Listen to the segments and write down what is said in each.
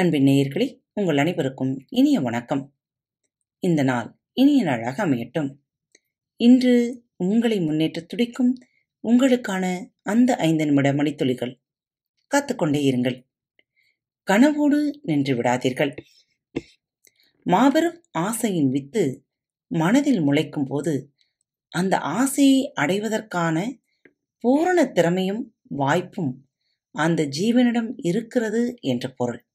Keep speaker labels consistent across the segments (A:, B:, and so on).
A: அன்பின் நேயர்களே உங்கள் அனைவருக்கும் இனிய வணக்கம். இந்த நாள் இனிய நாளாக அமையட்டும். இன்று உங்களை முன்னேற்ற துடிக்கும் உங்களுக்கான அந்த ஐந்து நிமிட மணித்துளிகள் காத்துக்கொண்டே இருங்கள். கனவோடு நின்று விடாதீர்கள். மாபெரும் ஆசையின் வித்து மனதில் முளைக்கும் போது அந்த ஆசையை அடைவதற்கான பூரண திறமையும் வாய்ப்பும் அந்த ஜீவனிடம் இருக்கிறது என்ற பொருள்.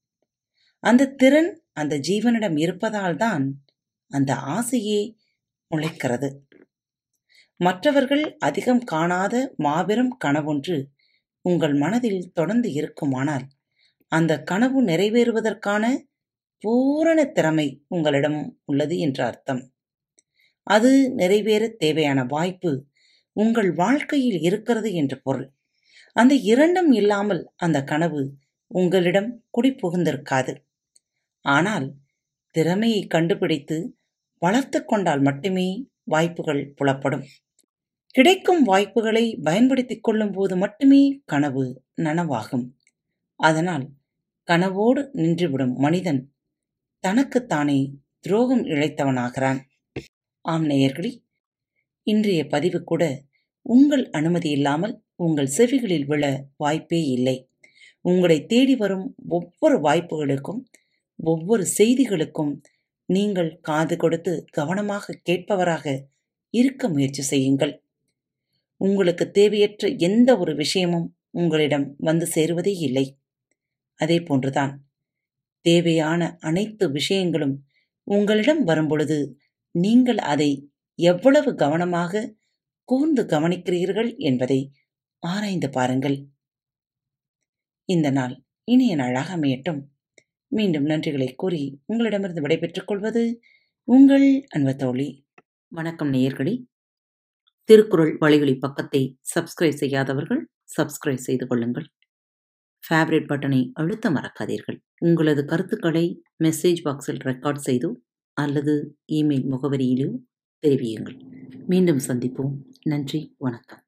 A: அந்த திறன் அந்த ஜீவனிடம் இருப்பதால்தான் அந்த ஆசையே முளைக்கிறது. மற்றவர்கள் அதிகம் காணாத மாபெரும் கனவொன்று உங்கள் மனதில் தொடர்ந்து இருக்குமானால் அந்த கனவு நிறைவேறுவதற்கான பூரண திறமை உங்களிடம் உள்ளது என்ற அர்த்தம். அது நிறைவேற தேவையான வாய்ப்பு உங்கள் வாழ்க்கையில் இருக்கிறது என்று பொருள். அந்த இரண்டும் இல்லாமல் அந்த கனவு உங்களிடம் குடிபுகுந்திருக்காது. ஆனால் திறமையை கண்டுபிடித்து வளர்த்து கொண்டால் மட்டுமே வாய்ப்புகள் புலப்படும். கிடைக்கும் வாய்ப்புகளை பயன்படுத்திக் கொள்ளும் போது மட்டுமே கனவு நனவாகும். அதனால் கனவோடு நின்றுவிடும் மனிதன் தனக்குத்தானே துரோகம் இழைத்தவனாகிறான். ஆம் நேயர்களே இன்றைய பதிவு கூட உங்கள் அனுமதி இல்லாமல் உங்கள் செவிகளில் விழ வாய்ப்பே இல்லை. உங்களை தேடி வரும் ஒவ்வொரு வாய்ப்புகளுக்கும் ஒவ்வொரு செய்திகளுக்கும் நீங்கள் காது கொடுத்து கவனமாக கேட்பவராக இருக்க முயற்சி செய்யுங்கள். உங்களுக்கு தேவையற்ற எந்த ஒரு விஷயமும் உங்களிடம் வந்து சேருவதே இல்லை. அதே போன்றுதான். தேவையான அனைத்து விஷயங்களும் உங்களிடம் வரும்பொழுது நீங்கள் அதை எவ்வளவு கவனமாக கூர்ந்து கவனிக்கிறீர்கள் என்பதை ஆராய்ந்து பாருங்கள். இந்த நாள் இனிய நாளாக அமையட்டும். மீண்டும் நன்றிகளை கூறி உங்களிடமிருந்து விடைபெற்றுக் கொள்வது உங்கள் அன்பு தோழி வணக்கம் நேயர்களே. திருக்குறள் வழிகளி பக்கத்தை சப்ஸ்கிரைப் செய்யாதவர்கள் சப்ஸ்கிரைப் செய்து கொள்ளுங்கள். ஃபேவரட் பட்டனை அழுத்த மறக்காதீர்கள். உங்களது கருத்துக்களை மெசேஜ் பாக்ஸில் ரெக்கார்ட் செய்தோ அல்லது இமெயில் முகவரியிலோ தெரிவியுங்கள். மீண்டும் சந்திப்போம். நன்றி. வணக்கம்.